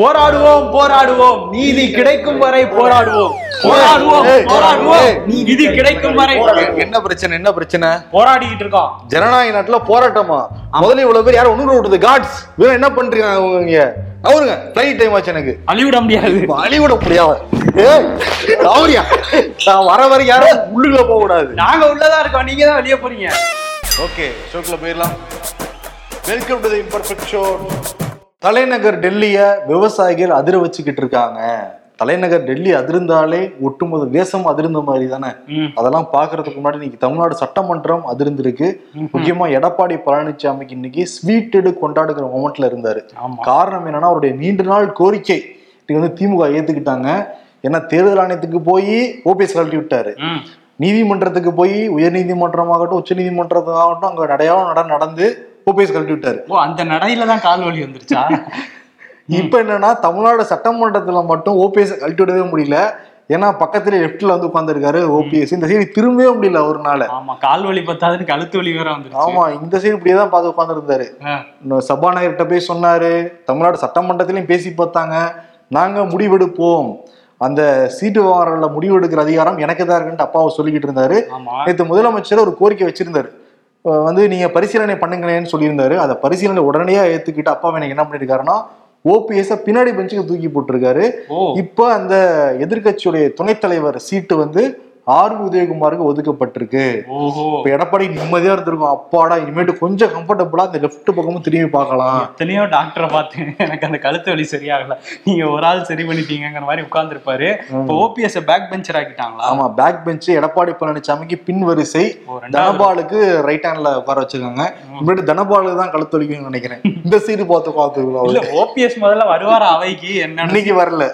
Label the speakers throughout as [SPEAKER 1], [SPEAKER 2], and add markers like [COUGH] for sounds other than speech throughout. [SPEAKER 1] போராடுவோம் போராடுவோம் நீதி கிடைக்கும் வரை போராடுவோம் போராடுவோம் போராடுவோம் நீதி கிடைக்கும் வரை என்ன பிரச்சனை என்ன பிரச்சனை போராடிக்கிட்டு இருக்கோம் ஜனநாயக நாட்டுல போராட்டமா முதல்ல இவ்வளவு பேர் யாரும் ஒண்ணு விடுது காட்ஸ் இவன் என்ன பண்றீங்க அவங்க அவருங்க ஃப்ளைட் டைம் ஆச்சு எனக்கு அழிவிட முடியாது அழிவிட முடியாது
[SPEAKER 2] அவரியா நான் வர வர
[SPEAKER 1] யாரும் உள்ளுக்குள்ள போக கூடாது நாங்க உள்ளதா இருக்கோம் நீங்க தான் வெளியே போறீங்க ஓகே ஷோக்குள்ள போயிடலாம் welcome to the
[SPEAKER 2] imperfect show தலைநகர் டெல்லியை விவசாயிகள் அதிர வச்சுக்கிட்டு இருக்காங்க தலைநகர் டெல்லி அதிர்ந்தாலே ஒட்டுமொத்த தேசம் அதிர்ந்த மாதிரி தானே அதெல்லாம் பாக்குறதுக்கு முன்னாடி இன்னைக்கு தமிழ்நாடு சட்டமன்றம் அதிர்ந்திருக்கு முக்கியமா எடப்பாடி பழனிசாமிக்கு இன்னைக்கு ஸ்வீட் எடு கொண்டாடுகிற மொமெண்ட்ல இருந்தாரு காரணம் என்னன்னா அவருடைய நீண்ட நாள் கோரிக்கை இன்னைக்கு வந்து திமுக ஏத்துக்கிட்டாங்க ஏன்னா தேர்தல் ஆணையத்துக்கு போய் ஓபிஎஸ் கழட்டி விட்டாரு நீதிமன்றத்துக்கு போய் உயர் நீதிமன்றமாகட்டும் உச்ச நீதிமன்றத்தாகட்டும் அங்க நடையாவும் நட நடந்து ஓபிஎஸ் கழட்டி விட்டாரு
[SPEAKER 1] ஓ அந்த நடையில தான் கால் வலி வந்துருச்சா
[SPEAKER 2] [LAUGHS] இப்ப என்னன்னா தமிழ்நாடு சட்டமன்றத்துல மட்டும் ஓபிஎஸ் கழட்டி விடவே முடியல ஏன்னா பக்கத்துல லெப்ட்ல வந்து உட்காந்துருக்காரு ஓபிஎஸ் இந்த சைடு திரும்பவே முடியல ஒரு நாள்
[SPEAKER 1] ஆமா கால் வலி பத்தாதுன்னு கழுத்து வலி வேற வந்து
[SPEAKER 2] ஆமா இந்த சைடு இப்படியே தான் பார்த்து உட்காந்துருந்தாரு சபாநாயகர்கிட்ட போய் சொன்னாரு தமிழ்நாடு சட்டமன்றத்திலையும் பேசி பார்த்தாங்க நாங்க முடிவெடுப்போம் அந்த சீட்டு விவகாரங்களில் முடிவெடுக்கிற அதிகாரம் எனக்கு தான் இருக்குன்னு அப்பாவை சொல்லிக்கிட்டு இருந்தாரு நேற்று முதலமைச்சர் ஒரு கோரிக்கை வச்சிருந்தாரு வந்து நீங்கள் பரிசீலனை பண்ணுங்களேன்னு சொல்லியிருந்தாரு அதை பரிசீலனை உடனடியாக ஏற்றுக்கிட்டு அப்பா எனக்கு என்ன பண்ணியிருக்காருன்னா ஓபிஎஸ் பின்னாடி பெஞ்சுக்கு தூக்கி போட்டிருக்காரு இப்போ அந்த எதிர்கட்சியுடைய துணைத் தலைவர் சீட்டு வந்து ஆர்
[SPEAKER 1] உதயகுமாருக்கு ஒதுக்கப்பட்டிருக்கு இப்போ எடப்பாடி நிம்மதியா இருந்திருக்கும் அப்பாடா இனிமேட்டு கொஞ்சம் கம்ஃபர்டபுளா இந்த லெஃப்ட் பக்கமும் திரும்பி பார்க்கலாம் எத்தனையோ டாக்டரை பார்த்தேன் எனக்கு அந்த கழுத்து வலி சரியாகல நீங்க ஒரு ஆள் சரி பண்ணிட்டீங்கிற மாதிரி உட்கார்ந்துருப்பாரு இப்போ ஓபிஎஸ் பேக் பெஞ்சர் ஆக்கிட்டாங்களா ஆமா பேக் பெஞ்ச் எடப்பாடி பழனிசாமிக்கு
[SPEAKER 2] பின் வரிசை தனபாலுக்கு ரைட் ஹேண்ட்ல உட்கார வச்சிருக்காங்க இனிமேட்டு தனபாலுக்கு தான் கழுத்து
[SPEAKER 1] வலிக்கும்னு நினைக்கிறேன் இந்த சீடு பார்த்து பார்த்துக்கலாம் ஓபிஎஸ் முதல்ல வருவாரா அவைக்கு என்ன இன்னைக்கு வரல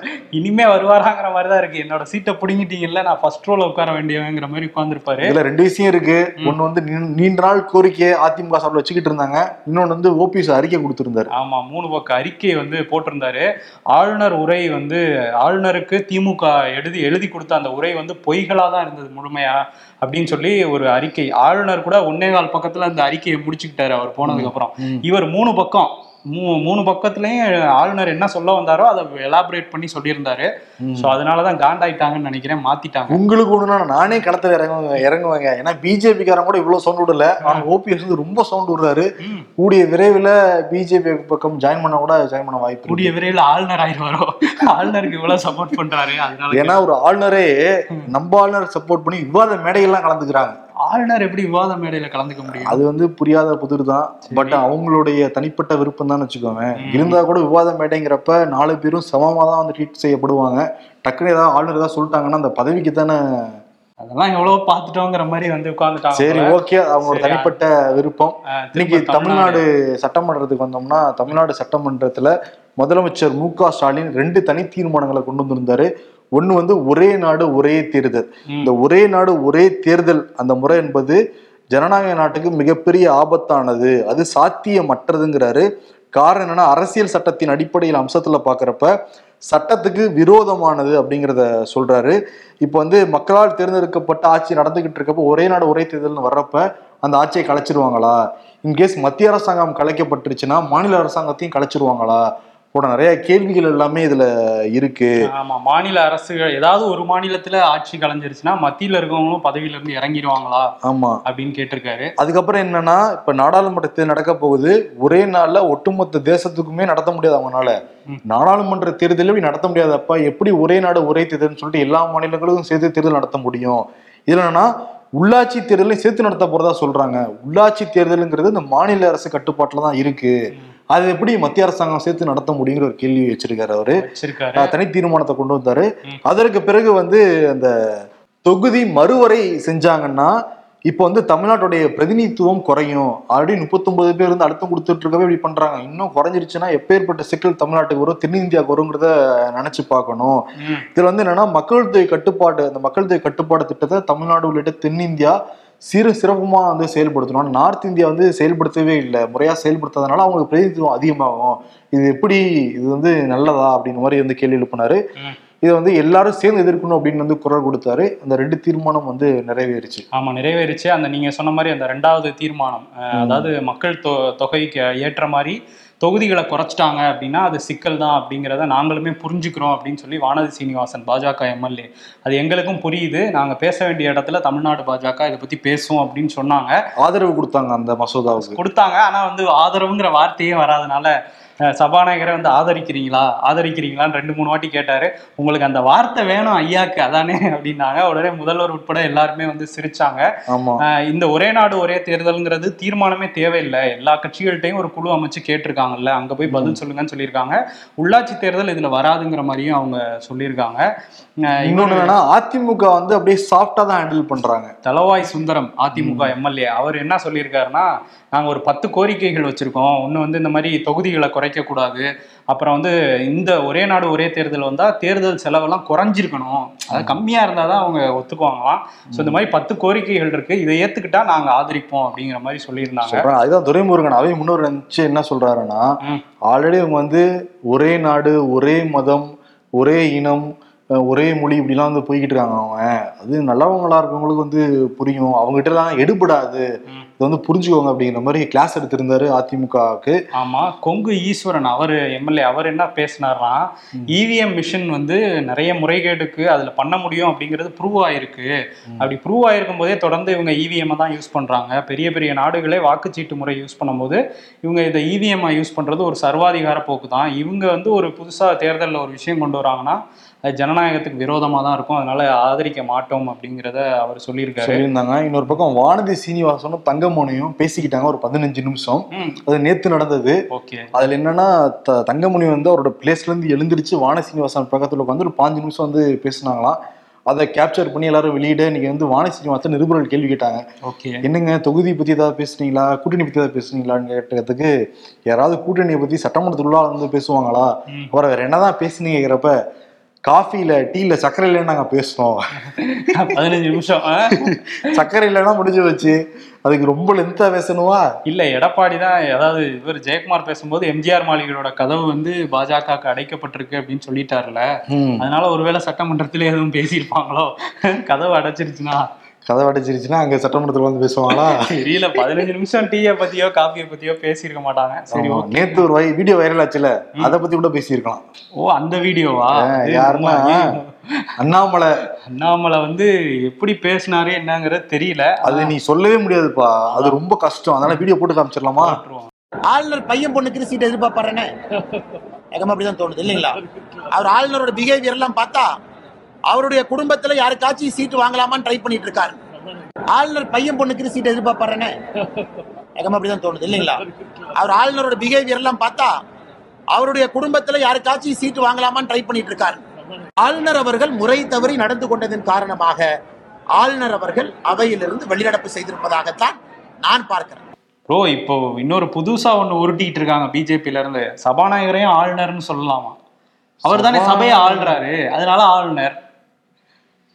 [SPEAKER 1] இனிமே வருவாராங்கிற மாதிரி தான் இருக்கு என்னோட சீட்டை பிடிங்கிட்டீங்கல்ல நான் ஃபர்ஸ்ட் ரோல உட்கார உட்கார வேண்டியவங்கிற மாதிரி உட்காந்துருப்பாரு இதுல ரெண்டு விஷயம் இருக்கு ஒன்னு வந்து நீண்ட நாள் கோரிக்கையை அதிமுக சார்பில் வச்சுக்கிட்டு இருந்தாங்க இன்னொன்னு வந்து ஓபிஎஸ் அறிக்கை கொடுத்திருந்தாரு ஆமா மூணு பக்க அறிக்கை வந்து போட்டிருந்தாரு ஆளுநர் உரை வந்து ஆளுநருக்கு திமுக எழுதி எழுதி கொடுத்த அந்த உரை வந்து பொய்களா தான் இருந்தது முழுமையா அப்படின்னு சொல்லி ஒரு அறிக்கை ஆளுநர் கூட ஒன்னே கால் பக்கத்துல அந்த அறிக்கையை முடிச்சுக்கிட்டாரு அவர் போனதுக்கு அப்புறம் இவர் மூணு பக்கம் மூ மூணு பக்கத்துலயும் ஆளுநர் என்ன சொல்ல வந்தாரோ அதை எலாபரேட் பண்ணி சொல்லியிருந்தாரு ஸோ அதனாலதான் காண்டாயிட்டாங்கன்னு நினைக்கிறேன் மாத்திட்டாங்க
[SPEAKER 2] உங்களுக்கு ஒண்ணுனா நானே களத்துல இறங்குவேங்க இறங்குவேங்க ஏன்னா பிஜேபிக்காரன் கூட இவ்வளவு சவுண்ட் விடல ஆனா ஓபிஎஸ் வந்து ரொம்ப சவுண்ட் விடுறாரு கூடிய விரைவில் பிஜேபி பக்கம் ஜாயின் பண்ண கூட ஜாயின் பண்ண வாய்ப்பு
[SPEAKER 1] கூடிய விரைவில் ஆளுநர் ஆயிடுவாரோ ஆளுநருக்கு இவ்வளவு சப்போர்ட் பண்றாரு
[SPEAKER 2] அதனால ஏன்னா ஒரு ஆளுநரே நம்ம
[SPEAKER 1] ஆளுநர்
[SPEAKER 2] சப்போர்ட் பண்ணி விவாத மேடையெல்லாம் கலந்துக்கிறாங்க ஆளுநர் எப்படி விவாத மேடையில கலந்துக்க முடியும் அது வந்து புரியாத புதிர் தான் பட் அவங்களுடைய தனிப்பட்ட விருப்பம் தான் வச்சுக்கோங்க இருந்தா கூட விவாத மேடைங்கிறப்ப நாலு பேரும் சமமா தான் வந்து ட்ரீட் செய்யப்படுவாங்க டக்குனு ஏதாவது ஆளுநர் ஏதாவது சொல்லிட்டாங்கன்னா அந்த
[SPEAKER 1] பதவிக்கு தானே அதெல்லாம் எவ்வளவு பாத்துட்டோங்கிற மாதிரி வந்து உட்காந்துட்டாங்க சரி ஓகே அவங்களோட தனிப்பட்ட விருப்பம்
[SPEAKER 2] இன்னைக்கு தமிழ்நாடு சட்டமன்றத்துக்கு வந்தோம்னா தமிழ்நாடு சட்டமன்றத்துல முதலமைச்சர் மு க ஸ்டாலின் ரெண்டு தனி தீர்மானங்களை கொண்டு வந்திருந்தாரு ஒன்று வந்து ஒரே நாடு ஒரே தேர்தல் இந்த ஒரே நாடு ஒரே தேர்தல் அந்த முறை என்பது ஜனநாயக நாட்டுக்கு மிகப்பெரிய ஆபத்தானது அது சாத்தியமற்றதுங்கிறாரு காரணம் என்னன்னா அரசியல் சட்டத்தின் அடிப்படையில் அம்சத்துல பாக்குறப்ப சட்டத்துக்கு விரோதமானது அப்படிங்கிறத சொல்றாரு இப்போ வந்து மக்களால் தேர்ந்தெடுக்கப்பட்ட ஆட்சி நடந்துகிட்டு இருக்கப்போ ஒரே நாடு ஒரே தேர்தல்னு வர்றப்ப அந்த ஆட்சியை கலைச்சிருவாங்களா இன்கேஸ் மத்திய அரசாங்கம் கலைக்கப்பட்டுருச்சுன்னா மாநில அரசாங்கத்தையும் கலைச்சிருவாங்களா
[SPEAKER 1] கூட நிறைய கேள்விகள் எல்லாமே இதுல இருக்கு ஆமா மாநில அரசுகள் ஏதாவது ஒரு மாநிலத்துல ஆட்சி கலைஞ்சிருச்சுன்னா மத்தியில இருக்கவங்களும் பதவியில இருந்து இறங்கிடுவாங்களா ஆமா அப்படின்னு கேட்டிருக்காரு அதுக்கப்புறம் என்னன்னா இப்ப நாடாளுமன்றத்தில் நடக்க போகுது ஒரே நாள்ல ஒட்டுமொத்த
[SPEAKER 2] தேசத்துக்குமே நடத்த முடியாது அவங்களால நாடாளுமன்ற தேர்தலும் நடத்த முடியாதப்ப எப்படி ஒரே நாடு ஒரே தேர்தல்னு சொல்லிட்டு எல்லா மாநிலங்களுக்கும் சேர்த்து தேர்தல் நடத்த முடியும் இதுல என்னன்னா உள்ளாட்சி தேர்தலையும் சேர்த்து நடத்த போறதா சொல்றாங்க உள்ளாட்சி தேர்தலுங்கிறது இந்த மாநில அரசு கட்டுப்பாட்டில் தான் இருக்கு அது எப்படி மத்திய அரசாங்கம் சேர்த்து நடத்த முடியுங்கிற ஒரு கேள்வி
[SPEAKER 1] வச்சிருக்காரு அவரு தனி தீர்மானத்தை கொண்டு வந்தாரு அதற்கு பிறகு வந்து அந்த தொகுதி
[SPEAKER 2] மறுவரை செஞ்சாங்கன்னா இப்போ வந்து தமிழ்நாட்டுடைய பிரதிநிதித்துவம் குறையும் ஆல்ரெடி முப்பத்தொன்பது பேர் இருந்து அழுத்தம் கொடுத்துட்டு இருக்கவே இப்படி பண்றாங்க இன்னும் குறைஞ்சிருச்சுன்னா எப்பேற்பட்ட சிக்கல் தமிழ்நாட்டுக்கு வரும் தென்னிந்தியாவுக்கு வருங்கிறத நினைச்சு பார்க்கணும் இதுல வந்து என்னன்னா மக்கள் தொகை கட்டுப்பாடு அந்த மக்கள் தொகை கட்டுப்பாடு திட்டத்தை தமிழ்நாடு உள்ளிட்ட தென்னிந்தியா சிறு சிறப்புமாக வந்து செயல்படுத்தணும் நார்த் இந்தியா வந்து செயல்படுத்தவே இல்லை முறையாக செயல்படுத்தாதனால அவங்களுக்கு பிரதிநிதித்துவம் அதிகமாகும் இது எப்படி இது வந்து நல்லதா அப்படின்ற மாதிரி வந்து கேள்வி எழுப்பினார் இதை வந்து எல்லாரும் சேர்ந்து எதிர்க்கணும் அப்படின்னு வந்து குரல் கொடுத்தாரு அந்த ரெண்டு தீர்மானம் வந்து நிறைவேறிச்சு
[SPEAKER 1] ஆமா நிறைவேறிச்சு அந்த நீங்க சொன்ன மாதிரி அந்த ரெண்டாவது தீர்மானம் அதாவது மக்கள் தொகைக்கு ஏற்ற மாதிரி தொகுதிகளை குறைச்சிட்டாங்க அப்படின்னா அது சிக்கல் தான் அப்படிங்கிறத நாங்களுமே புரிஞ்சுக்கிறோம் அப்படின்னு சொல்லி வானதி சீனிவாசன் பாஜக எம்எல்ஏ அது எங்களுக்கும் புரியுது நாங்கள் பேச வேண்டிய இடத்துல தமிழ்நாடு பாஜக இதை பற்றி பேசும் அப்படின்னு சொன்னாங்க
[SPEAKER 2] ஆதரவு கொடுத்தாங்க அந்த மசோதாவுக்கு
[SPEAKER 1] கொடுத்தாங்க ஆனால் வந்து ஆதரவுங்கிற வார்த்தையே வராதனால சபாநாயகரை வந்து ஆதரிக்கிறீங்களா ஆதரிக்கிறீங்களான்னு ரெண்டு மூணு வாட்டி கேட்டார் உங்களுக்கு அந்த வார்த்தை வேணும் ஐயாக்கு அதானே அப்படின்னாங்க உடனே முதல்வர் உட்பட எல்லாருமே வந்து சிரிச்சாங்க இந்த ஒரே நாடு ஒரே தேர்தலுங்கிறது தீர்மானமே தேவையில்லை எல்லா கட்சிகள்கிட்டையும் ஒரு குழு அமைச்சு கேட்டிருக்காங்கல்ல அங்கே போய் பதில் சொல்லுங்கன்னு சொல்லியிருக்காங்க உள்ளாட்சி தேர்தல் இதில் வராதுங்கிற மாதிரியும் அவங்க சொல்லியிருக்காங்க
[SPEAKER 2] இன்னொன்னு வேணா அதிமுக வந்து அப்படியே சாஃப்டாக தான் ஹேண்டில் பண்றாங்க
[SPEAKER 1] தலவாய் சுந்தரம் அதிமுக எம்எல்ஏ அவர் என்ன சொல்லியிருக்காருன்னா நாங்கள் ஒரு பத்து கோரிக்கைகள் வச்சுருக்கோம் ஒன்று வந்து இந்த மாதிரி தொகுதிகளை குறைக்கக்கூடாது அப்புறம் வந்து இந்த ஒரே நாடு ஒரே தேர்தல் வந்தால் தேர்தல் செலவெல்லாம் குறைஞ்சிருக்கணும் அது கம்மியாக இருந்தால் தான் அவங்க ஒத்துக்குவாங்களாம் ஸோ இந்த மாதிரி பத்து கோரிக்கைகள் இருக்குது இதை ஏற்றுக்கிட்டா நாங்கள் ஆதரிப்போம் அப்படிங்கிற மாதிரி சொல்லியிருந்தாங்க
[SPEAKER 2] அதுதான் துரைமுருகன் அவை முன்னோர் நினச்சி என்ன சொல்கிறாருன்னா ஆல்ரெடி அவங்க வந்து ஒரே நாடு ஒரே மதம் ஒரே இனம் ஒரே மொழி இப்படிலாம் வந்து போய்கிட்டு இருக்காங்க அவங்க அது நல்லவங்களா இருக்கவங்களுக்கு வந்து புரியும் அவங்ககிட்ட எல்லாம் எடுபடாது இதை வந்து புரிஞ்சுக்கோங்க அப்படிங்கிற மாதிரி கிளாஸ் எடுத்திருந்தாரு அதிமுகவுக்கு
[SPEAKER 1] ஆமா கொங்கு ஈஸ்வரன் அவர் எம்எல்ஏ அவர் என்ன பேசினார்னா இவிஎம் மிஷின் e வந்து நிறைய முறைகேடுக்கு அதுல பண்ண முடியும் அப்படிங்கிறது ப்ரூவ் ஆயிருக்கு அப்படி ப்ரூவ் ஆயிருக்கும் போதே தொடர்ந்து இவங்க இவிஎம் e தான் யூஸ் பண்றாங்க பெரிய பெரிய நாடுகளே வாக்குச்சீட்டு முறை யூஸ் பண்ணும்போது இவங்க இந்த இவிஎம் யூஸ் பண்றது ஒரு சர்வாதிகார போக்கு தான் இவங்க வந்து ஒரு புதுசா தேர்தலில் ஒரு விஷயம் கொண்டு வராங்கன்னா அது ஜனநாயகத்துக்கு விரோதமாக தான் இருக்கும் அதனால ஆதரிக்க மாட்டோம் அப்படிங்கிறத அவர் சொல்லியிருக்காரு
[SPEAKER 2] சொல்லியிருந்தாங்க இன்னொரு பக்கம் வானதி சீனிவாசனும் தங்கமோனியும் பேசிக்கிட்டாங்க ஒரு பதினஞ்சு நிமிஷம் அது நேற்று நடந்தது ஓகே அதில் என்னன்னா த தங்கமணி வந்து அவரோட பிளேஸ்லேருந்து எழுந்திரிச்சு வான சீனிவாசன் பக்கத்தில் உட்காந்து ஒரு பாஞ்சு நிமிஷம் வந்து பேசினாங்களாம் அதை கேப்சர் பண்ணி எல்லாரும் வெளியிட இன்னைக்கு வந்து வானி சீனிவாசன் நிருபர்கள் கேள்வி கேட்டாங்க
[SPEAKER 1] ஓகே என்னங்க
[SPEAKER 2] தொகுதி பற்றி ஏதாவது பேசுனீங்களா கூட்டணி பற்றி ஏதாவது பேசுனீங்களான்னு கேட்டதுக்கு யாராவது கூட்டணியை பற்றி சட்டமன்றத்துள்ளால் வந்து பேசுவாங்களா வேறு வேற என்னதான் பேசுனீங்கிறப்ப காஃபியில டீல சர்க்கரை இல்லைன்னு நாங்க பேசுறோம்
[SPEAKER 1] பதினஞ்சு நிமிஷம்
[SPEAKER 2] சர்க்கரை இல்லைன்னா முடிஞ்சு வச்சு அதுக்கு ரொம்ப லென்த்தா பேசணுமா
[SPEAKER 1] இல்ல எடப்பாடி தான் அதாவது இவர் ஜெயக்குமார் பேசும்போது எம்ஜிஆர் மாளிகையோட கதவு வந்து பாஜக அடைக்கப்பட்டிருக்கு அப்படின்னு சொல்லிட்டாருல அதனால ஒருவேளை சட்டமன்றத்திலே எதுவும் பேசியிருப்பாங்களோ கதவு அடைச்சிருச்சுன்னா
[SPEAKER 2] கதை அடைச்சிருச்சுன்னா அங்க சட்டமன்றத்தில் வந்து பேசுவாங்களா
[SPEAKER 1] தெரியல பதினஞ்சு நிமிஷம் டீயை பத்தியோ காஃபியை பத்தியோ பேசியிருக்க மாட்டாங்க
[SPEAKER 2] சரி நேத்து ஒரு வீடியோ வைரல் ஆச்சுல அதை பத்தி கூட பேசியிருக்கலாம்
[SPEAKER 1] ஓ அந்த வீடியோவா
[SPEAKER 2] யாருன்னா அண்ணாமலை
[SPEAKER 1] அண்ணாமலை வந்து எப்படி பேசினாரு என்னங்கறத தெரியல
[SPEAKER 2] அது நீ சொல்லவே முடியாதுப்பா அது ரொம்ப கஷ்டம் அதனால வீடியோ போட்டு காமிச்சிடலாமா ஆளுநர் பையன் பொண்ணுக்கு சீட் எதிர்பார்ப்பாருன்னு அப்படிதான் தோணுது இல்லைங்களா [LAUGHS] அவர் ஆளுநரோட பிஹேவியர் எல்லாம் பார்த்தா அவருடைய குடும்பத்தில் யாருக்காச்சும் சீட்டு வாங்கலாமான்னு ட்ரை பண்ணிட்டு இருக்காரு ஆளுநர் பையன் பொண்ணுக்கு சீட் எதிர்பார்ப்பாருன்னு அப்படிதான் தோணுது இல்லைங்களா அவர் ஆளுநரோட பிஹேவியர் எல்லாம் பார்த்தா அவருடைய குடும்பத்தில் யாருக்காச்சும் சீட்டு வாங்கலாமான்னு ட்ரை பண்ணிட்டு இருக்காரு ஆளுநர் அவர்கள் முறை தவறி நடந்து
[SPEAKER 1] கொண்டதன்
[SPEAKER 2] காரணமாக ஆளுநர் அவர்கள் அவையிலிருந்து வெளிநடப்பு செய்திருப்பதாகத்தான் நான் பார்க்கிறேன் ப்ரோ இப்போ இன்னொரு புதுசா ஒன்று
[SPEAKER 1] உருட்டிக்கிட்டு இருக்காங்க பிஜேபியில இருந்து சபாநாயகரையும் ஆளுநர்னு சொல்லலாமா அவர் தானே சபையை ஆள்றாரு அதனால ஆளுநர்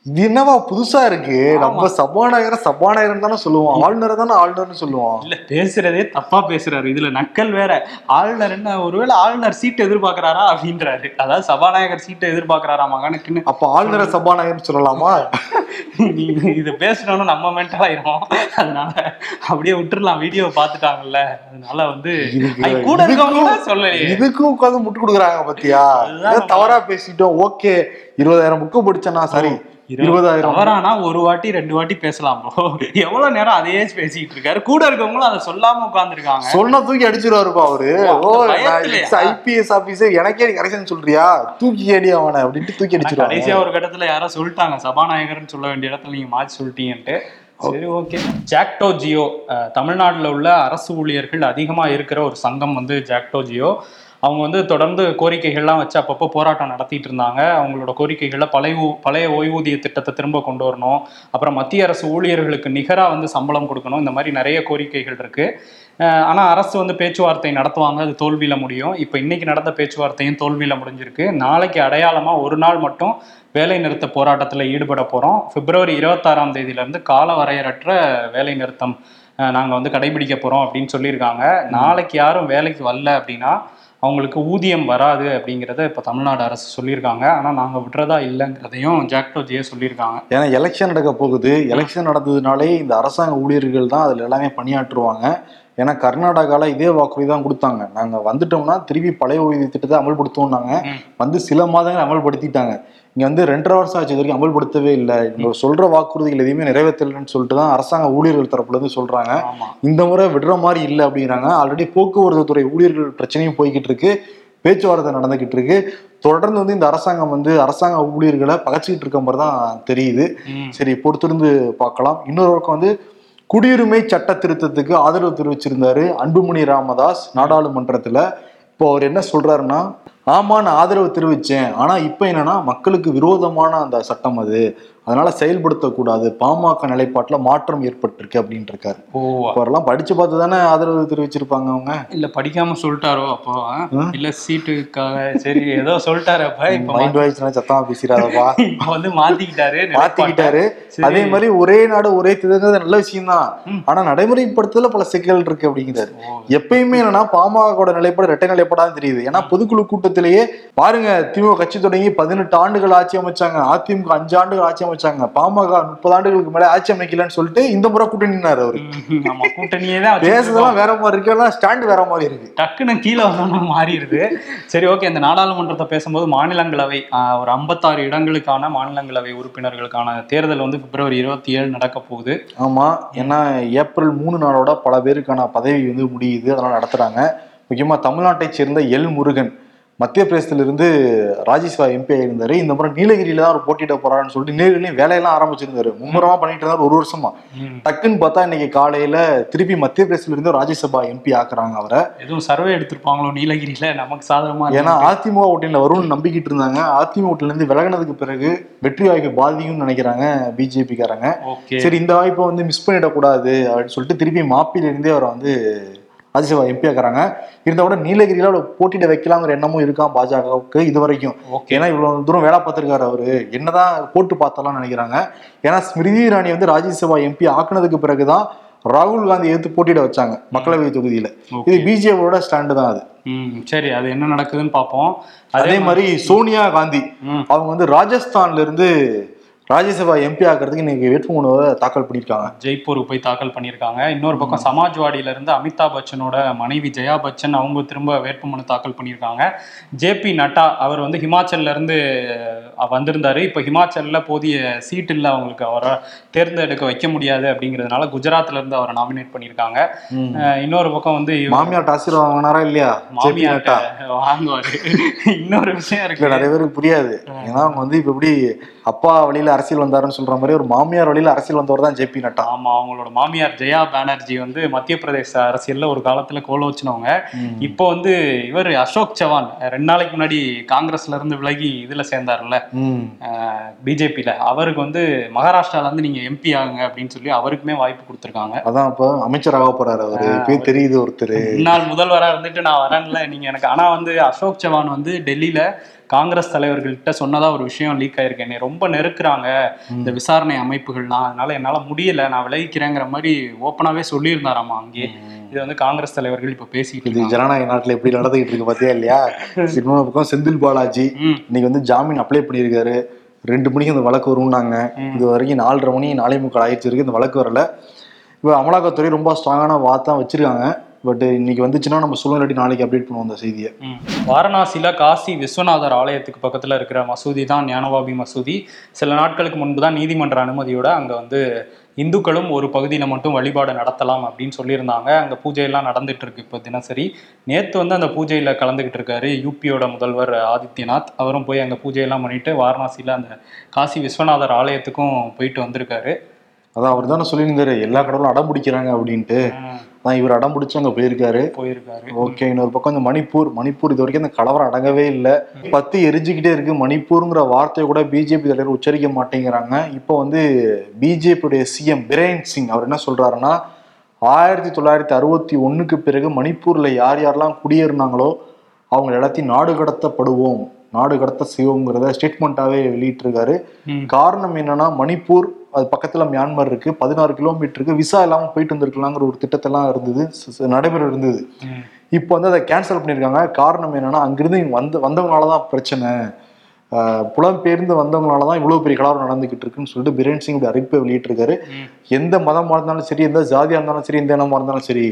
[SPEAKER 2] இது என்னவா புதுசா இருக்கு நம்ம சபாநாயகர் சபாநாயகர் தானே சொல்லுவோம் ஆளுநர் தானே ஆளுநர்னு சொல்லுவோம் இல்ல பேசுறதே
[SPEAKER 1] தப்பா பேசுறாரு இதுல நக்கல் வேற ஆளுநர் என்ன ஒருவேளை ஆளுநர் சீட்டு எதிர்பார்க்கிறாரா அப்படின்றாரு அதாவது சபாநாயகர் சீட்டை எதிர்பார்க்கிறாரா மகனுக்குன்னு
[SPEAKER 2] அப்ப ஆளுநர் சபாநாயகர் சொல்லலாமா
[SPEAKER 1] இது பேசணும்னு நம்ம மென்டல் ஆயிரும் அதனால அப்படியே விட்டுறலாம் வீடியோ பாத்துட்டாங்கல்ல அதனால வந்து கூட இருக்கவங்க சொல்லலையே
[SPEAKER 2] இதுக்கும் உட்காந்து முட்டு கொடுக்குறாங்க பத்தியா தவறா பேசிட்டோம் ஓகே இருபதாயிரம் புக்கு படிச்சேன்னா சரி இருபதாயிரம்
[SPEAKER 1] தவறானா ஒரு வாட்டி ரெண்டு வாட்டி பேசலாமோ எவ்வளவு நேரம் அதே பேசிட்டு இருக்காரு கூட இருக்கவங்களும் அதை சொல்லாம உட்காந்துருக்காங்க சொன்ன தூக்கி அடிச்சிருவாருப்பா அவரு
[SPEAKER 2] ஐபிஎஸ் ஆபீசர் எனக்கே கரெக்ஷன் சொல்றியா தூக்கி ஏடி அவனை அப்படின்ட்டு தூக்கி அடிச்சிருவாங்க கடைசியா
[SPEAKER 1] ஒரு கட்டத்துல யாரோ சொல்லிட்டாங்க சபாநாயகர்னு சொல்ல வேண்டிய இடத்துல நீங்க மாற்றி சொல்லிட்டீங்கன்ட்டு சரி ஓகே ஜாக்டோ ஜியோ தமிழ்நாட்டில் உள்ள அரசு ஊழியர்கள் அதிகமாக இருக்கிற ஒரு சங்கம் வந்து ஜாக்டோ ஜியோ அவங்க வந்து தொடர்ந்து கோரிக்கைகள்லாம் வச்சு அப்பப்போ போராட்டம் நடத்திட்டு இருந்தாங்க அவங்களோட கோரிக்கைகளை பழைய பழைய ஓய்வூதிய திட்டத்தை திரும்ப கொண்டு வரணும் அப்புறம் மத்திய அரசு ஊழியர்களுக்கு நிகராக வந்து சம்பளம் கொடுக்கணும் இந்த மாதிரி நிறைய கோரிக்கைகள் இருக்குது ஆனால் அரசு வந்து பேச்சுவார்த்தை நடத்துவாங்க அது தோல்வியில் முடியும் இப்போ இன்றைக்கி நடந்த பேச்சுவார்த்தையும் தோல்வியில் முடிஞ்சிருக்கு நாளைக்கு அடையாளமாக ஒரு நாள் மட்டும் வேலை நிறுத்த போராட்டத்தில் ஈடுபட போகிறோம் பிப்ரவரி இருபத்தாறாம் தேதியிலேருந்து கால வரையறற்ற வேலை நிறுத்தம் நாங்கள் வந்து கடைபிடிக்க போகிறோம் அப்படின்னு சொல்லியிருக்காங்க நாளைக்கு யாரும் வேலைக்கு வரல அப்படின்னா அவங்களுக்கு ஊதியம் வராது அப்படிங்கிறத இப்போ தமிழ்நாடு அரசு சொல்லியிருக்காங்க ஆனால் நாங்கள் விடுறதா இல்லைங்கிறதையும் ஜாக்டோஜியே சொல்லியிருக்காங்க ஏன்னா எலெக்ஷன் நடக்க போகுது எலெக்ஷன் நடந்ததுனாலே இந்த அரசாங்க ஊழியர்கள் தான் அதில் எல்லாமே பணியாற்றுவாங்க ஏன்னா கர்நாடகாவில் இதே வாக்குறுதி தான் கொடுத்தாங்க நாங்கள் வந்துட்டோம்னா திருப்பி பழைய ஓய்வு திட்டத்தை அமல்படுத்துவோம்னாங்க வந்து சில மாதங்கள் அமல்படுத்திட்டாங்க இங்கே வந்து ரெண்டரை வருஷம் ஆச்சு வரைக்கும் அமல்படுத்தவே இல்லை இவங்க சொல்கிற வாக்குறுதிகள் எதையுமே நிறைவேற்றலைன்னு சொல்லிட்டு தான் அரசாங்க ஊழியர்கள் தரப்புலேருந்து சொல்கிறாங்க இந்த முறை விடுற மாதிரி இல்லை அப்படிங்கிறாங்க ஆல்ரெடி போக்குவரத்து துறை ஊழியர்கள் பிரச்சனையும் போய்கிட்டு இருக்கு பேச்சுவார்த்தை நடந்துகிட்டு இருக்கு தொடர்ந்து வந்து இந்த அரசாங்கம் வந்து அரசாங்க ஊழியர்களை பகச்சிக்கிட்டு இருக்க மாதிரி தான் தெரியுது சரி பொறுத்திருந்து பார்க்கலாம் இன்னொரு பக்கம் வந்து குடியுரிமை சட்ட திருத்தத்துக்கு ஆதரவு தெரிவிச்சிருந்தாரு அன்புமணி ராமதாஸ் நாடாளுமன்றத்தில் இப்போ அவர் என்ன சொல்றாருன்னா ஆமா நான் ஆதரவு தெரிவிச்சேன் ஆனா இப்ப என்னன்னா மக்களுக்கு விரோதமான அந்த சட்டம் அது அதனால செயல்படுத்தக்கூடாது பாமக நிலைப்பாட்டில் மாற்றம் ஏற்பட்டிருக்கு அப்படின்னு இருக்காரு எல்லாம் படிச்சு பார்த்து தானே ஆதரவு தெரிவிச்சிருப்பாங்க அவங்க இல்ல படிக்காம சொல்லிட்டாரோ அப்போ இல்ல சீட்டுக்காக சரி ஏதோ சொல்லிட்டாரு சத்தமா பேசிடாதப்பா [LAUGHS] வந்து மாத்திக்கிட்டாரு மாத்திக்கிட்டாரு அதே மாதிரி ஒரே நாடு ஒரே திதங்கிறது நல்ல விஷயம் தான் ஆனா நடைமுறைப்படுத்துல பல சிக்கல் இருக்கு அப்படிங்கிறாரு எப்பயுமே என்னன்னா பாமகோட நிலைப்பாடு இரட்டை நிலைப்பாடாது தெரியுது ஏன்னா பொதுக்குழு கூட்டத்திலேயே பாருங்க திமுக கட்சி தொடங்கி பதினெட்டு ஆண்டுகள் ஆட்சி அமைச்சாங்க அதிமுக அஞ்சு ஆண்டுகள் ஆட்சி அமைச்சாங்க பாமக முப்பது ஆண்டுகளுக்கு மேல ஆட்சி அமைக்கலன்னு சொல்லிட்டு இந்த முறை கூட்டணினார் அவரு நம்ம கூட்டணியே தான் பேசுறதெல்லாம் வேற மாதிரி இருக்கு எல்லாம் ஸ்டாண்ட் வேற மாதிரி இருக்கு டக்குன்னு கீழே வந்தோம்னு மாறிடுது சரி ஓகே இந்த நாடாளுமன்றத்தை பேசும்போது மாநிலங்களவை ஒரு ஐம்பத்தாறு இடங்களுக்கான மாநிலங்களவை உறுப்பினர்களுக்கான தேர்தல் வந்து பிப்ரவரி இருபத்தி ஏழு நடக்க போகுது ஆமா ஏன்னா ஏப்ரல் மூணு நாளோட பல பேருக்கான பதவி வந்து முடியுது அதெல்லாம் நடத்துறாங்க முக்கியமா தமிழ்நாட்டை சேர்ந்த எல் முருகன் மத்திய பிரதேசத்திலிருந்து ராஜ்யசபா எம்பி ஆகியிருந்தாரு இந்த முறை நீலகிரியில தான் அவர் போட்டியிட போறாருன்னு சொல்லிட்டு நீலகிரிலையும் வேலையெல்லாம் ஆரம்பிச்சிருந்தாரு மும்முரமா பண்ணிட்டு இருந்தாரு ஒரு வருஷமா டக்குன்னு பார்த்தா இன்னைக்கு காலையில திருப்பி மத்திய பிரதேசத்துல இருந்து ராஜ்யசபா எம்பி ஆக்குறாங்க அவரை எதுவும் சர்வே எடுத்திருப்பாங்களோ நீலகிரியில நமக்கு சாதகமா ஏன்னா அதிமுக ஓட்டில வரும்னு நம்பிக்கிட்டு இருந்தாங்க அதிமுக ஓட்டில இருந்து விலகினதுக்கு பிறகு வெற்றி வாய்ப்பு பாதிக்கும்னு நினைக்கிறாங்க பிஜேபிக்காரங்க சரி இந்த வாய்ப்பை வந்து மிஸ் பண்ணிடக்கூடாது அப்படின்னு சொல்லிட்டு திருப்பி மாப்பிலிருந்தே இருந்தே அவரை வந்து ராஜ்யசபா எம்பியாக இருக்கிறாங்க இருந்த கூட நீலகிரியில் அவ்வளவு போட்டியிட வைக்கலாங்கிற எண்ணமும் இருக்கான் பாஜகவுக்கு இது வரைக்கும் ஏன்னா இவ்வளோ தூரம் வேலை பார்த்துருக்காரு அவர் என்னதான் போட்டு பார்த்தாலும் நினைக்கிறாங்க ஏன்னா ஸ்மிருதி இராணி வந்து ராஜ்யசபா எம்பி ஆக்குனதுக்கு பிறகுதான் ராகுல் காந்தி எடுத்து போட்டியிட வச்சாங்க மக்களவை தொகுதியில இது பிஜேபியோட ஸ்டாண்டு தான் அது சரி அது என்ன நடக்குதுன்னு பார்ப்போம் அதே மாதிரி சோனியா காந்தி அவங்க வந்து ராஜஸ்தான்ல இருந்து ராஜ்யசபா எம்பி ஆகிறதுக்கு இன்னைக்கு வேட்புமனுவை தாக்கல் பண்ணியிருக்காங்க ஜெய்ப்பூருக்கு போய் தாக்கல் பண்ணியிருக்காங்க இன்னொரு பக்கம் சமாஜ்வாடியில இருந்து அமிதாப் பச்சனோட மனைவி ஜெயா பச்சன் அவங்க திரும்ப வேட்புமனு தாக்கல் பண்ணியிருக்காங்க ஜே பி நட்டா அவர் வந்து ஹிமாச்சல்ல இருந்து வந்திருந்தாரு இப்போ ஹிமாச்சல்ல போதிய சீட் இல்லை அவங்களுக்கு அவரை தேர்ந்தெடுக்க வைக்க முடியாது அப்படிங்கிறதுனால குஜராத்ல இருந்து அவரை நாமினேட் பண்ணியிருக்காங்க இன்னொரு பக்கம் வந்து மாமியாட்ட ஆசீர்வாதம் வாங்கினாரா இல்லையா மாமியாட்ட வாங்குவார் [LAUGHS] இன்னொரு விஷயம் இருக்குது நிறைய பேருக்கு புரியாது ஏன்னா அவங்க வந்து இப்போ எப்படி அப்பா வழியில அரசியல் வந்தாருன்னு சொல்ற மாதிரி ஒரு மாமியார் வழியில் அரசியல் வந்தவர் தான் ஜேபி நட்டா ஆமா அவங்களோட மாமியார் ஜெயா பானர்ஜி வந்து மத்திய பிரதேச அரசியல்ல ஒரு காலத்துல கோல வச்சுனவங்க இப்போ வந்து இவர் அசோக் சவான் ரெண்டு நாளைக்கு முன்னாடி காங்கிரஸ்ல இருந்து விலகி இதுல சேர்ந்தார்ல பிஜேபியில அவருக்கு வந்து மகாராஷ்டிரால இருந்து நீங்க எம்பி ஆகுங்க அப்படின்னு சொல்லி அவருக்குமே வாய்ப்பு கொடுத்துருக்காங்க அதான் இப்போ அமைச்சராக போறாரு அவரு தெரியுது ஒருத்தர் முன்னாள் முதல்வராக இருந்துட்டு நான் வரேன்ல நீங்க எனக்கு ஆனா வந்து அசோக் சவான் வந்து டெல்லியில காங்கிரஸ் தலைவர்கள்ட்ட சொன்னதா ஒரு விஷயம் லீக் ஆயிருக்கு என்னை ரொம்ப நெருக்கிறாங்க இந்த விசாரணை அமைப்புகள்லாம் அதனால என்னால முடியல நான் விளைவிக்கிறேங்கிற மாதிரி ஓப்பனாவே சொல்லியிருந்தாராமா அங்கே இது வந்து காங்கிரஸ் தலைவர்கள் இப்ப பேசிட்டு இது ஜனநாயக நாட்டுல எப்படி நடந்துகிட்டு இருக்கு பாத்தியா இல்லையா [LAUGHS] சினிமா பக்கம் செந்தில் பாலாஜி இன்னைக்கு வந்து ஜாமீன் அப்ளை பண்ணியிருக்காரு ரெண்டு மணிக்கு அந்த வழக்கு வரும்னாங்க இது வரைக்கும் நாலரை மணி நாலே முக்கால் ஆயிடுச்சு இருக்கு இந்த வழக்கு வரல இப்போ அமலாக்கத்துறை ரொம்ப ஸ்ட்ராங்கான வார்த்தை வச்சிருக்காங்க பட் இன்னைக்கு வந்துச்சுன்னா நம்ம சூழ்நிலை நாளைக்கு அப்டேட் பண்ணுவோம் அந்த செய்தியை வாரணாசியில் காசி விஸ்வநாதர் ஆலயத்துக்கு பக்கத்தில் இருக்கிற மசூதி தான் ஞானவாபி மசூதி சில நாட்களுக்கு முன்பு தான் நீதிமன்ற அனுமதியோட அங்கே வந்து இந்துக்களும் ஒரு பகுதியில் மட்டும் வழிபாடு நடத்தலாம் அப்படின்னு சொல்லியிருந்தாங்க அங்கே பூஜையெல்லாம் நடந்துட்டு இருக்கு இப்போ தினசரி நேற்று வந்து அந்த பூஜையில் கலந்துக்கிட்டு இருக்காரு யூபியோட முதல்வர் ஆதித்யநாத் அவரும் போய் அங்கே பூஜையெல்லாம் பண்ணிட்டு வாரணாசியில் அந்த காசி விஸ்வநாதர் ஆலயத்துக்கும் போயிட்டு வந்திருக்காரு அதான் அவர் தானே சொல்லியிருந்தாரு எல்லா கடவுளும் அடம் பிடிக்கிறாங்க அப்படின்ட்டு தான் இவர் அடம் பிடிச்சி அங்கே போயிருக்காரு போயிருக்காரு ஓகே இன்னொரு பக்கம் இந்த மணிப்பூர் மணிப்பூர் இது வரைக்கும் இந்த கலவரம் அடங்கவே இல்லை பத்து எரிஞ்சுக்கிட்டே இருக்கு மணிப்பூருங்கிற வார்த்தையை கூட பிஜேபி தலைவர் உச்சரிக்க மாட்டேங்கிறாங்க இப்போ வந்து பிஜேபியுடைய சிஎம் பிரேன் சிங் அவர் என்ன சொல்றாருன்னா ஆயிரத்தி தொள்ளாயிரத்தி அறுபத்தி ஒன்றுக்கு பிறகு மணிப்பூரில் யார் யாரெல்லாம் குடியேறினாங்களோ அவங்க எல்லாத்தையும் நாடு கடத்தப்படுவோம் நாடு கடத்த செய்வோங்கிறத ஸ்டேட்மெண்ட்டாகவே வெளியிட்டிருக்காரு காரணம் என்னன்னா மணிப்பூர் அது பக்கத்தில் மியான்மர் இருக்கு பதினாறு கிலோமீட்டருக்கு விசா இல்லாமல் போயிட்டு வந்திருக்கலாங்கிற ஒரு திட்டத்தெல்லாம் இருந்தது நடைபெற இருந்தது இப்போ வந்து அதை கேன்சல் பண்ணியிருக்காங்க காரணம் என்னென்னா அங்கேருந்து இங்கே வந்து வந்தவங்களால தான் பிரச்சனை புலம்பெயர்ந்து வந்தவங்களால தான் இவ்வளோ பெரிய கலவரம் நடந்துகிட்டு இருக்குன்னு சொல்லிட்டு பிரேன் சிங் அறிவிப்பை வெளியிட்டிருக்காரு எந்த மதமாக இருந்தாலும் சரி எந்த ஜாதியாக இருந்தாலும் சரி எந்த இனமாக இருந்தாலும் சரி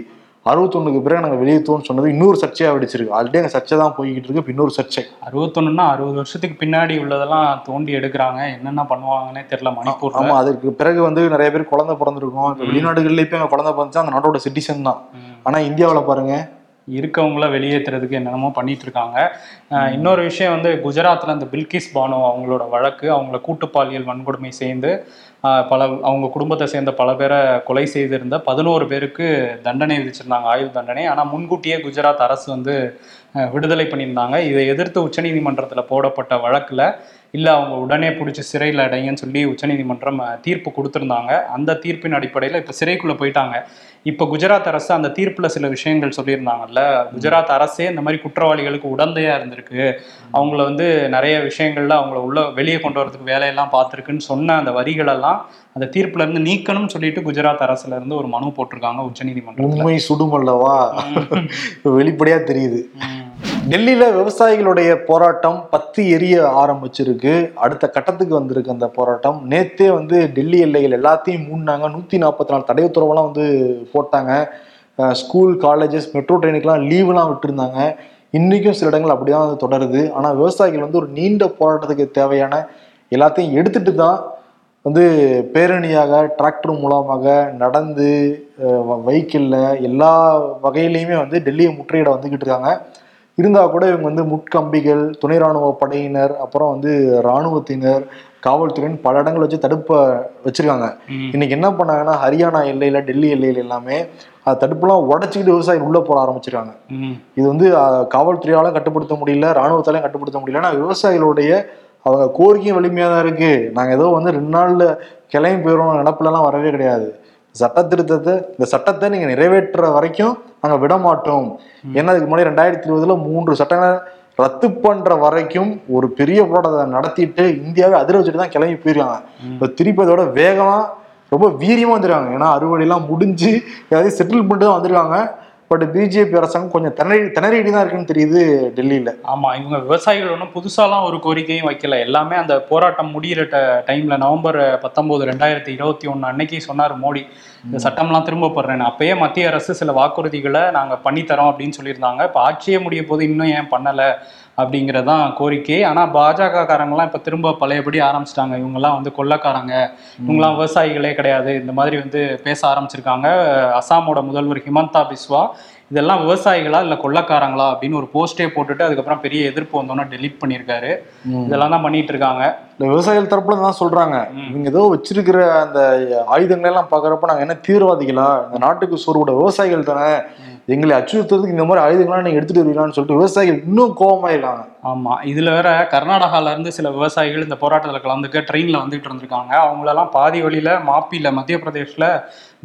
[SPEAKER 1] அறுபத்தொன்னுக்கு பிறகு நாங்கள் வெளியேற்றுவோம்னு சொன்னது இன்னொரு சர்ச்சையாக வெடிச்சிருக்கு ஆல்ரெடி அங்கே சர்ச்சை தான் போய்கிட்டு இருக்கு இப்போ இன்னொரு சர்ச்சை அறுபத்தொன்னுன்னா அறுபது வருஷத்துக்கு பின்னாடி உள்ளதெல்லாம் தோண்டி எடுக்கிறாங்க என்னென்ன பண்ணுவாங்கன்னே தெரியல மணிப்பூர் ஆமாம் அதுக்கு பிறகு வந்து நிறைய பேர் குழந்தை பிறந்திருக்கும் இப்போ வெளிநாடுகளில் இப்போ எங்கள் குழந்தை பிறந்துச்சா அந்த நாட்டோட சிட்டிசன் தான் ஆனால் இந்தியாவில் பாருங்கள் இருக்கவங்கள வெளியேற்றுறதுக்கு என்னென்னமோ பண்ணிட்டு இருக்காங்க இன்னொரு விஷயம் வந்து குஜராத்தில் அந்த பில்கிஸ் பானோ அவங்களோட வழக்கு அவங்கள கூட்டு பாலியல் வன்கொடுமை சேர்ந்து பல அவங்க குடும்பத்தை சேர்ந்த பல பேரை கொலை செய்திருந்த பதினோரு பேருக்கு தண்டனை விதிச்சிருந்தாங்க ஆயுள் தண்டனை ஆனால் முன்கூட்டியே குஜராத் அரசு வந்து விடுதலை பண்ணியிருந்தாங்க இதை எதிர்த்து உச்சநீதிமன்றத்தில் போடப்பட்ட வழக்கில் இல்லை அவங்க உடனே பிடிச்சி சிறையில் அடைங்கன்னு சொல்லி உச்சநீதிமன்றம் தீர்ப்பு கொடுத்துருந்தாங்க அந்த தீர்ப்பின் அடிப்படையில் இப்போ சிறைக்குள்ளே போயிட்டாங்க இப்போ குஜராத் அரசு அந்த தீர்ப்பில் சில விஷயங்கள் சொல்லியிருந்தாங்கல்ல குஜராத் அரசே இந்த மாதிரி குற்றவாளிகளுக்கு உடந்தையாக இருந்திருக்கு அவங்கள வந்து நிறைய விஷயங்கள்ல அவங்கள உள்ள வெளியே கொண்டு வரதுக்கு வேலையெல்லாம் பார்த்துருக்குன்னு சொன்ன அந்த வரிகளெல்லாம் அந்த தீர்ப்புல இருந்து நீக்கணும்னு சொல்லிட்டு குஜராத் அரசுல இருந்து ஒரு மனு போட்டிருக்காங்க உச்சநீதிமன்றம் உண்மை சுடுமல்லவா வெளிப்படையா தெரியுது டெல்லியில விவசாயிகளுடைய போராட்டம் பத்து எரிய ஆரம்பிச்சிருக்கு அடுத்த கட்டத்துக்கு வந்திருக்கு அந்த போராட்டம் நேத்தே வந்து டெல்லி எல்லைகள் எல்லாத்தையும் மூடினாங்க நூத்தி நாற்பத்தி நாலு தடை உத்தரவுலாம் வந்து போட்டாங்க ஸ்கூல் காலேஜஸ் மெட்ரோ ட்ரெயினுக்கெல்லாம் லீவ்லாம் விட்டுருந்தாங்க இன்றைக்கும் சில இடங்கள் அப்படி தான் தொடருது ஆனால் விவசாயிகள் வந்து ஒரு நீண்ட போராட்டத்துக்கு தேவையான எல்லாத்தையும் எடுத்துகிட்டு தான் வந்து பேரணியாக டிராக்டர் மூலமாக நடந்து வைக்கிளில் எல்லா வகையிலையுமே வந்து டெல்லியை முற்றுகையிட வந்துக்கிட்டு இருக்காங்க இருந்தா கூட இவங்க வந்து முட்கம்பிகள் துணை ராணுவ படையினர் அப்புறம் வந்து ராணுவத்தினர் காவல்துறையின் பல இடங்கள் வச்சு தடுப்ப வச்சிருக்காங்க இன்னைக்கு என்ன பண்ணாங்கன்னா ஹரியானா எல்லையில டெல்லி எல்லையில எல்லாமே அது தடுப்புலாம் உடச்சிக்கிட்டு விவசாயிகள் உள்ள போட ஆரம்பிச்சிருக்காங்க இது வந்து காவல்துறையாலும் கட்டுப்படுத்த முடியல ராணுவத்தாலையும் கட்டுப்படுத்த முடியல ஆனா விவசாயிகளுடைய அவங்க கோரிக்கையும் வலிமையா தான் இருக்கு நாங்கள் ஏதோ வந்து ரெண்டு நாள்ல கிளம்பி போயிடும் நினப்புலலாம் வரவே கிடையாது சட்ட திருத்தத்தை இந்த சட்டத்தை நீங்க நிறைவேற்ற வரைக்கும் நாங்க விட மாட்டோம் ஏன்னா அதுக்கு முன்னாடி ரெண்டாயிரத்தி இருபதுல மூன்று சட்டங்களை ரத்து பண்ற வரைக்கும் ஒரு பெரிய போராட்டத்தை நடத்திட்டு இந்தியாவே அதிர வச்சுட்டு தான் கிளம்பி போயிருக்காங்க இப்போ திருப்பி அதோட வேகமா ரொம்ப வீரியமா வந்துருக்காங்க ஏன்னா எல்லாம் முடிஞ்சு ஏதாவது செட்டில் பண்ணிட்டு தான் வந்திருக்காங்க பட் பிஜேபி அரசாங்கம் கொஞ்சம் திணறி திணறிட்டு தான் இருக்குன்னு தெரியுது டெல்லியில் ஆமாம் இவங்க விவசாயிகள் ஒன்றும் புதுசாலாம் ஒரு கோரிக்கையும் வைக்கல எல்லாமே அந்த போராட்டம் முடிகிற டைமில் நவம்பர் பத்தொம்போது ரெண்டாயிரத்தி இருபத்தி ஒன்று அன்னைக்கு சொன்னார் மோடி இந்த சட்டம்லாம் திரும்ப போடுறேன் அப்பயே மத்திய அரசு சில வாக்குறுதிகளை நாங்கள் பண்ணித்தரோம் அப்படின்னு சொல்லியிருந்தாங்க இப்போ ஆட்சியே முடிய போது இன்னும் ஏன் பண்ணலை அப்படிங்கிறதான் கோரிக்கை ஆனால் பாஜகக்காரங்களாம் இப்போ திரும்ப பழையபடி ஆரம்பிச்சிட்டாங்க இவங்கெல்லாம் வந்து கொள்ளக்காரங்க இவங்கெல்லாம் விவசாயிகளே கிடையாது இந்த மாதிரி வந்து பேச ஆரம்பிச்சிருக்காங்க அசாமோட முதல்வர் ஹிமந்தா பிஸ்வா இதெல்லாம் விவசாயிகளா இல்லை கொள்ளக்காரங்களா அப்படின்னு ஒரு போஸ்டே போட்டுட்டு அதுக்கப்புறம் பெரிய எதிர்ப்பு வந்தோன்னா டெலிட் பண்ணியிருக்காரு இதெல்லாம் தான் பண்ணிட்டு இருக்காங்க இந்த விவசாயிகள் தரப்புல தான் சொல்றாங்க இவங்க ஏதோ வச்சிருக்கிற அந்த ஆயுதங்கள் எல்லாம் பாக்குறப்ப நாங்க என்ன தீவிரவாதிகளா இந்த நாட்டுக்கு சோறுபட விவசாயிகள் தானே எங்களை அச்சுறுத்துறதுக்கு இந்த மாதிரி ஆயுதங்கள்லாம் நீங்க எடுத்துகிட்டு வருவீங்களான்னு சொல்லிட்டு விவசாயிகள் இன்னும் கோபமாயிருக்காங்க ஆமாம் இதில் வேற இருந்து சில விவசாயிகள் இந்த போராட்டத்தில் கலந்துக்க ட்ரெயினில் வந்துகிட்டு இருந்திருக்காங்க அவங்களெல்லாம் பாதி வழியில் மாப்பியில் மத்திய பிரதேஷில்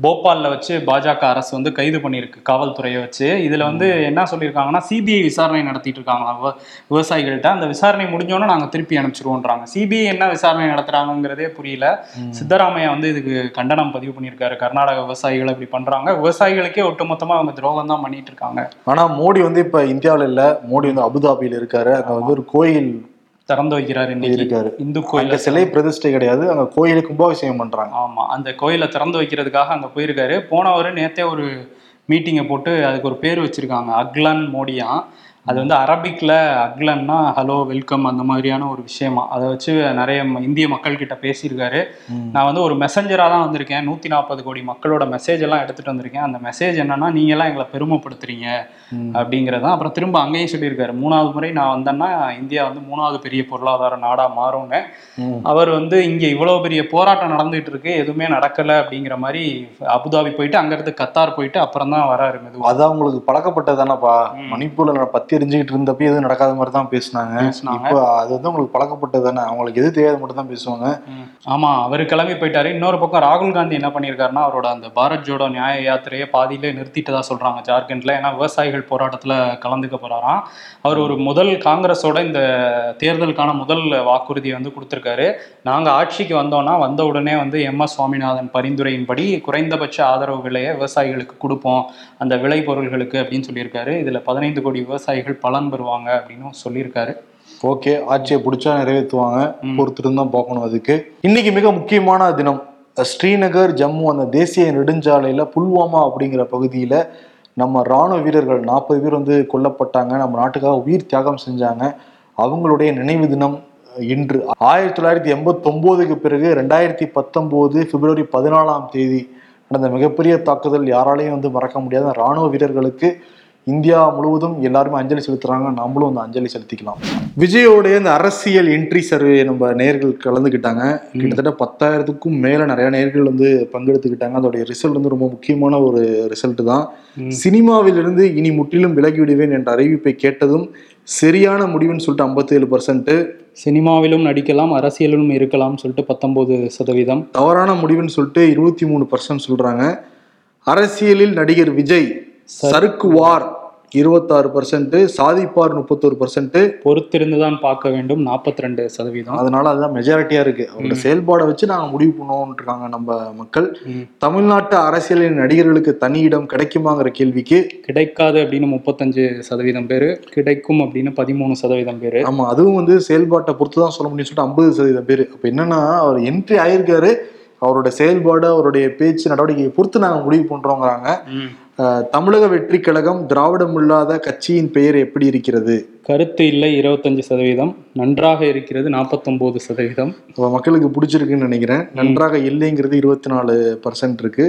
[SPEAKER 1] போபாலில் வச்சு பாஜக அரசு வந்து கைது பண்ணியிருக்கு காவல்துறையை வச்சு இதில் வந்து என்ன சொல்லியிருக்காங்கன்னா சிபிஐ விசாரணை நடத்திட்டு இருக்காங்களாம் விவசாயிகள்கிட்ட அந்த விசாரணை முடிஞ்சோன்னா நாங்கள் திருப்பி அனுப்பிச்சிருவோன்றாங்க சிபிஐ என்ன விசாரணை நடத்துறாங்கிறதே புரியல சித்தராமையா வந்து இதுக்கு கண்டனம் பதிவு பண்ணியிருக்காரு கர்நாடக விவசாயிகளை இப்படி பண்ணுறாங்க விவசாயிகளுக்கே ஒட்டுமொத்தமாக அவங்க துரோகம் தான் பண்ணிட்டு இருக்காங்க ஆனா மோடி வந்து இப்ப இந்தியாவில் இல்ல மோடி வந்து அபுதாபியில் இருக்காரு அங்க வந்து ஒரு கோயில் திறந்து வைக்கிறார் இருக்காரு இந்து கோயில் சிலை பிரதிஷ்டை கிடையாது அங்க கோயிலுக்கு கும்பாபிஷேகம் பண்றாங்க ஆமா அந்த கோயிலை திறந்து வைக்கிறதுக்காக அங்க போயிருக்காரு போனவர் நேத்தே ஒரு மீட்டிங்கை போட்டு அதுக்கு ஒரு பேர் வச்சிருக்காங்க அக்லான் மோடியா அது வந்து அரபிக்ல அக்லன்னா ஹலோ வெல்கம் அந்த மாதிரியான ஒரு விஷயமா அதை வச்சு நிறைய இந்திய மக்கள் கிட்ட பேசியிருக்காரு நான் வந்து ஒரு மெசஞ்சரா தான் வந்திருக்கேன் நூத்தி நாற்பது கோடி மக்களோட மெசேஜ் எல்லாம் எடுத்துட்டு வந்திருக்கேன் அந்த மெசேஜ் என்னன்னா நீங்க எல்லாம் எங்களை பெருமைப்படுத்துறீங்க அப்படிங்கிறதான் அப்புறம் திரும்ப அங்கேயும் சொல்லியிருக்காரு மூணாவது முறை நான் வந்தேன்னா இந்தியா வந்து மூணாவது பெரிய பொருளாதார நாடா மாறும்னு அவர் வந்து இங்க இவ்வளவு பெரிய போராட்டம் நடந்துகிட்டு இருக்கு எதுவுமே நடக்கல அப்படிங்கிற மாதிரி அபுதாபி போயிட்டு அங்க இருந்து கத்தார் போயிட்டு அப்புறம் தான் வராரு மெதுவாக அதான் உங்களுக்கு பழக்கப்பட்டதானப்பா மணிப்பூர்ல பத்து தெரிஞ்சுக்கிட்டு இருந்தப்ப எதுவும் நடக்காத மாதிரி தான் பேசினாங்க இப்போ அது வந்து உங்களுக்கு பழக்கப்பட்டது தானே அவங்களுக்கு எது தெரியாத மட்டும் தான் பேசுவாங்க ஆமா அவர் கிளம்பி போயிட்டாரு இன்னொரு பக்கம் ராகுல் காந்தி என்ன பண்ணியிருக்காருன்னா அவரோட அந்த பாரத் ஜோடோ நியாய யாத்திரையை பாதியிலே தான் சொல்றாங்க ஜார்க்கண்ட்ல ஏன்னா விவசாயிகள் போராட்டத்துல கலந்துக்க போறாராம் அவர் ஒரு முதல் காங்கிரஸோட இந்த தேர்தலுக்கான முதல் வாக்குறுதியை வந்து கொடுத்துருக்காரு நாங்க ஆட்சிக்கு வந்தோம்னா வந்த உடனே வந்து எம் எஸ் சுவாமிநாதன் பரிந்துரையின்படி குறைந்தபட்ச ஆதரவு விலையை விவசாயிகளுக்கு கொடுப்போம் அந்த விளை பொருள்களுக்கு அப்படின்னு சொல்லியிருக்காரு இதுல பதினைந்து கோடி விவசாயிகள் விவசாயிகள் பலன் பெறுவாங்க அப்படின்னு சொல்லியிருக்காரு ஓகே ஆட்சியை பிடிச்சா நிறைவேற்றுவாங்க பொறுத்துட்டு தான் பார்க்கணும் அதுக்கு இன்னைக்கு மிக முக்கியமான தினம் ஸ்ரீநகர் ஜம்மு அந்த தேசிய நெடுஞ்சாலையில் புல்வாமா அப்படிங்கிற பகுதியில் நம்ம இராணுவ வீரர்கள் நாற்பது பேர் வந்து கொல்லப்பட்டாங்க நம்ம நாட்டுக்காக உயிர் தியாகம் செஞ்சாங்க அவங்களுடைய நினைவு தினம் இன்று ஆயிரத்தி தொள்ளாயிரத்தி எண்பத்தொம்போதுக்கு பிறகு ரெண்டாயிரத்தி பத்தொம்போது பிப்ரவரி பதினாலாம் தேதி நடந்த மிகப்பெரிய தாக்குதல் யாராலையும் வந்து மறக்க முடியாத இராணுவ வீரர்களுக்கு இந்தியா முழுவதும் எல்லாருமே அஞ்சலி செலுத்துறாங்க நம்மளும் அந்த அஞ்சலி செலுத்திக்கலாம் விஜயோடைய இந்த அரசியல் என்ட்ரி சர்வே நம்ம நேர்கள் கலந்துக்கிட்டாங்க கிட்டத்தட்ட பத்தாயிரத்துக்கும் மேல நிறைய நேர்கள் வந்து பங்கெடுத்துக்கிட்டாங்க அதோடைய ரிசல்ட் வந்து ரொம்ப முக்கியமான ஒரு ரிசல்ட் தான் சினிமாவிலிருந்து இனி முற்றிலும் விலகி விடுவேன் என்ற அறிவிப்பை கேட்டதும் சரியான முடிவுன்னு சொல்லிட்டு ஐம்பத்தேழு பர்சன்ட் சினிமாவிலும் நடிக்கலாம் அரசியலிலும் இருக்கலாம் சொல்லிட்டு பத்தொன்பது சதவீதம் தவறான முடிவுன்னு சொல்லிட்டு இருபத்தி மூணு பர்சன்ட் சொல்றாங்க அரசியலில் நடிகர் விஜய் சறுக்குவார் இருபத்தாறு பர்சன்ட் சாதிப்பார் முப்பத்தொரு பர்சன்ட் பொறுத்திருந்து தான் பார்க்க வேண்டும் நாற்பத்தி ரெண்டு சதவீதம் அதனால அதுதான் மெஜாரிட்டியா இருக்கு அவங்க செயல்பாடை வச்சு நாங்க முடிவு பண்ணுவோம்ன்றாங்க நம்ம மக்கள் தமிழ்நாட்டு அரசியலின் நடிகர்களுக்கு தனி இடம் கிடைக்குமாங்கிற கேள்விக்கு கிடைக்காது அப்படின்னு முப்பத்தஞ்சு சதவீதம் பேரு கிடைக்கும் அப்படின்னு பதிமூணு சதவீதம் பேரு ஆமா அதுவும் வந்து செயல்பாட்டை பொறுத்து தான் சொல்ல முடியும்னு சொல்லிட்டு ஐம்பது சதவீதம் பேரு அப்ப என்னன்னா அவர் என்ட்ரி ஆயிருக்காரு அவருடைய செயல்பாடு அவருடைய பேச்சு நடவடிக்கையை பொறுத்து நாங்கள் முடிவு பண்றோங்கிறாங்க தமிழக வெற்றி கழகம் திராவிடம் இல்லாத கட்சியின் பெயர் எப்படி இருக்கிறது கருத்து இல்லை இருபத்தஞ்சு சதவீதம் நன்றாக இருக்கிறது நாற்பத்தொம்போது சதவீதம் இப்போ மக்களுக்கு பிடிச்சிருக்குன்னு நினைக்கிறேன் நன்றாக இல்லைங்கிறது இருபத்தி நாலு பர்சன்ட் இருக்கு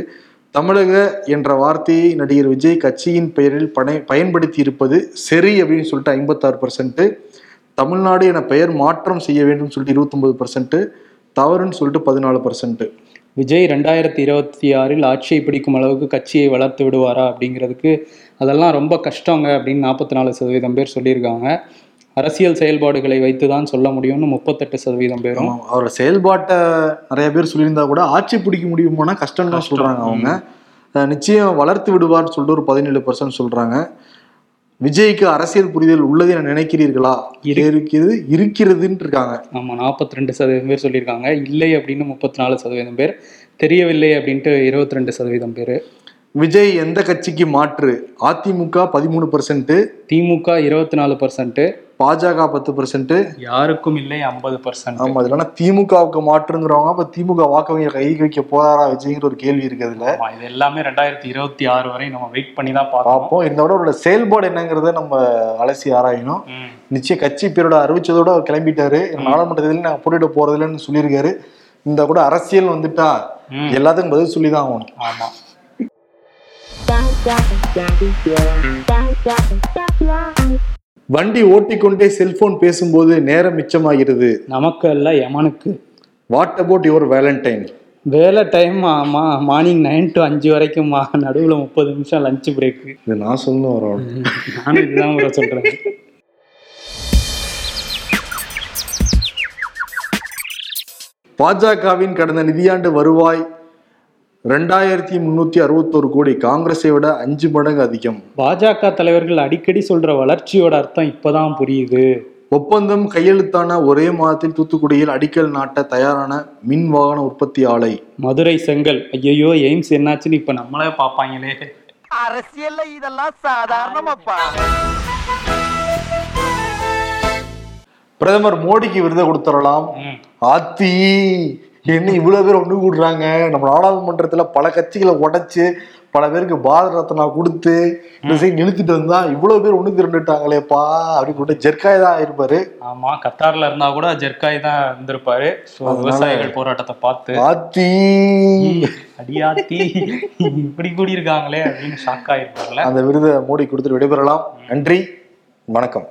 [SPEAKER 1] தமிழக என்ற வார்த்தையை நடிகர் விஜய் கட்சியின் பெயரில் பனை பயன்படுத்தி இருப்பது சரி அப்படின்னு சொல்லிட்டு ஐம்பத்தாறு பர்சன்ட்டு தமிழ்நாடு என பெயர் மாற்றம் செய்ய வேண்டும் சொல்லிட்டு இருபத்தொம்பது பர்சன்ட்டு தவறுன்னு சொல்லிட்டு பதினாலு பர்சன்ட்டு விஜய் ரெண்டாயிரத்தி இருபத்தி ஆறில் ஆட்சியை பிடிக்கும் அளவுக்கு கட்சியை வளர்த்து விடுவாரா அப்படிங்கிறதுக்கு அதெல்லாம் ரொம்ப கஷ்டங்க அப்படின்னு நாற்பத்தி நாலு சதவீதம் பேர் சொல்லியிருக்காங்க அரசியல் செயல்பாடுகளை வைத்து தான் சொல்ல முடியும்னு முப்பத்தெட்டு சதவீதம் பேரும் அவரோட செயல்பாட்டை நிறைய பேர் சொல்லியிருந்தா கூட ஆட்சி பிடிக்க முடியுமோனா கஷ்டம் தான் சொல்கிறாங்க அவங்க நிச்சயம் வளர்த்து விடுவார்னு சொல்லிட்டு ஒரு பதினேழு பர்சன்ட் சொல்கிறாங்க விஜய்க்கு அரசியல் புரிதல் உள்ளது என நினைக்கிறீர்களா இருக்கிறது இருக்கிறதுன்னு இருக்காங்க நம்ம நாற்பத்தி ரெண்டு சதவீதம் பேர் சொல்லியிருக்காங்க இல்லை அப்படின்னு முப்பத்தி நாலு சதவீதம் பேர் தெரியவில்லை அப்படின்ட்டு இருபத்தி ரெண்டு சதவீதம் பேர் விஜய் எந்த கட்சிக்கு மாற்று அதிமுக பதிமூணு பர்சன்ட் திமுக இருபத்தி நாலு பர்சன்ட்டு பாஜக பத்து பர்சன்ட் யாருக்கும் இல்லை ஐம்பது பர்சன்ட் ஆமா இல்லைன்னா திமுகவுக்கு மாற்றுங்கிறவங்க அப்ப திமுக வாக்கவங்க கை வைக்க போறாரா விஜய்ங்கிற ஒரு கேள்வி இருக்கு அதுல இது எல்லாமே ரெண்டாயிரத்தி இருபத்தி ஆறு வரை நம்ம வெயிட் பண்ணி தான் பார்ப்போம் இந்த விட அவரோட செயல்பாடு என்னங்கறத நம்ம அலசி ஆராயணும் நிச்சயம் கட்சி பேரோட அறிவிச்சதோட அவர் கிளம்பிட்டாரு நாடாளுமன்றத்தில் நான் போட்டுட்டு போறது இல்லைன்னு சொல்லியிருக்காரு இந்த கூட அரசியல் வந்துட்டா எல்லாத்துக்கும் பதில் சொல்லிதான் ஆகணும் ஆமா வண்டி ஓட்டிக்கொண்டே செல்போன் பேசும்போது நேரம் மிச்சமாகிறது நமக்கு அல்ல எமனுக்கு வாட் அபவுட் யுவர் வேலண்டைன் வேலை டைம் ஆமா மார்னிங் நைன் டு அஞ்சு வரைக்கும் நடுவில் முப்பது நிமிஷம் லஞ்ச் பிரேக் இது நான் சொல்லணும் வரோம் நானும் இதுதான் வர சொல்கிறேன் பாஜகவின் கடந்த நிதியாண்டு வருவாய் ரெண்டாயிரத்தி முன்னூத்தி அறுபத்தோரு கோடி காங்கிரஸை விட அஞ்சு மடங்கு அதிகம் பாஜக தலைவர்கள் அடிக்கடி சொல்ற வளர்ச்சியோட அர்த்தம் இப்பதான் புரியுது ஒப்பந்தம் கையெழுத்தான ஒரே மாதத்தில் தூத்துக்குடியில் அடிக்கல் நாட்ட தயாரான மின் வாகன உற்பத்தி ஆலை மதுரை செங்கல் ஐயோ எய்ம்ஸ் என்னாச்சுன்னு இப்ப நம்மளே பாப்பாங்களே அரசியல்ல இதெல்லாம் சாதாரணமாப்பா பிரதமர் மோடிக்கு விருதை கொடுத்துடலாம் ஆத்தி என்ன இவ்வளோ பேர் ஒன்று கூடுறாங்க நம்ம நாடாளுமன்றத்தில் பல கட்சிகளை உடைச்சு பல பேருக்கு பாரத ரத்னா கொடுத்து இந்த சைடு நிறுத்திட்டு இருந்தா இவ்வளவு பேர் ஒண்ணு திரண்டுட்டாங்களேப்பா அப்படின்னு சொல்லிட்டு ஜெர்காய் தான் இருப்பாரு ஆமா கத்தார்ல இருந்தா கூட ஜெர்காய் தான் இருந்திருப்பாரு விவசாயிகள் போராட்டத்தை பார்த்து ஆத்தி அடியாத்தி இப்படி கூடி இருக்காங்களே அப்படின்னு ஷாக் ஆயிருப்பாங்கல்ல அந்த விருதை மோடி கொடுத்துட்டு விடைபெறலாம் நன்றி வணக்கம்